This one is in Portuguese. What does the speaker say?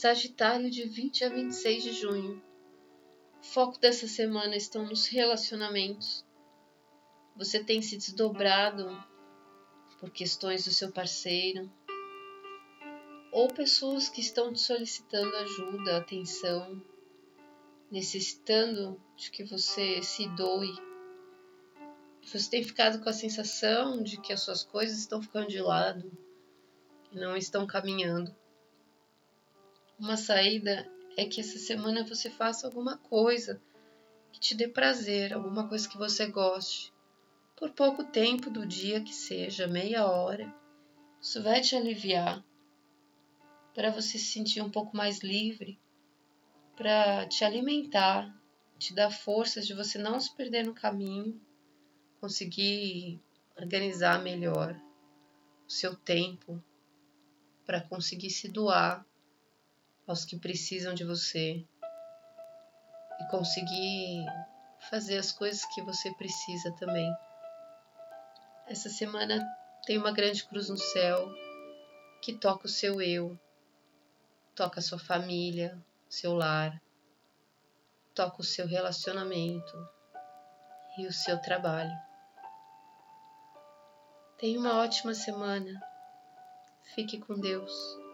Sagitário de 20 a 26 de junho. O foco dessa semana estão nos relacionamentos. Você tem se desdobrado por questões do seu parceiro ou pessoas que estão te solicitando ajuda, atenção, necessitando de que você se doe. Você tem ficado com a sensação de que as suas coisas estão ficando de lado e não estão caminhando. Uma saída é que essa semana você faça alguma coisa que te dê prazer, alguma coisa que você goste, por pouco tempo do dia que seja, meia hora. Isso vai te aliviar para você se sentir um pouco mais livre, para te alimentar, te dar forças de você não se perder no caminho, conseguir organizar melhor o seu tempo para conseguir se doar aos que precisam de você e conseguir fazer as coisas que você precisa também. Essa semana tem uma grande cruz no céu que toca o seu eu, toca a sua família, seu lar, toca o seu relacionamento e o seu trabalho. Tenha uma ótima semana. Fique com Deus.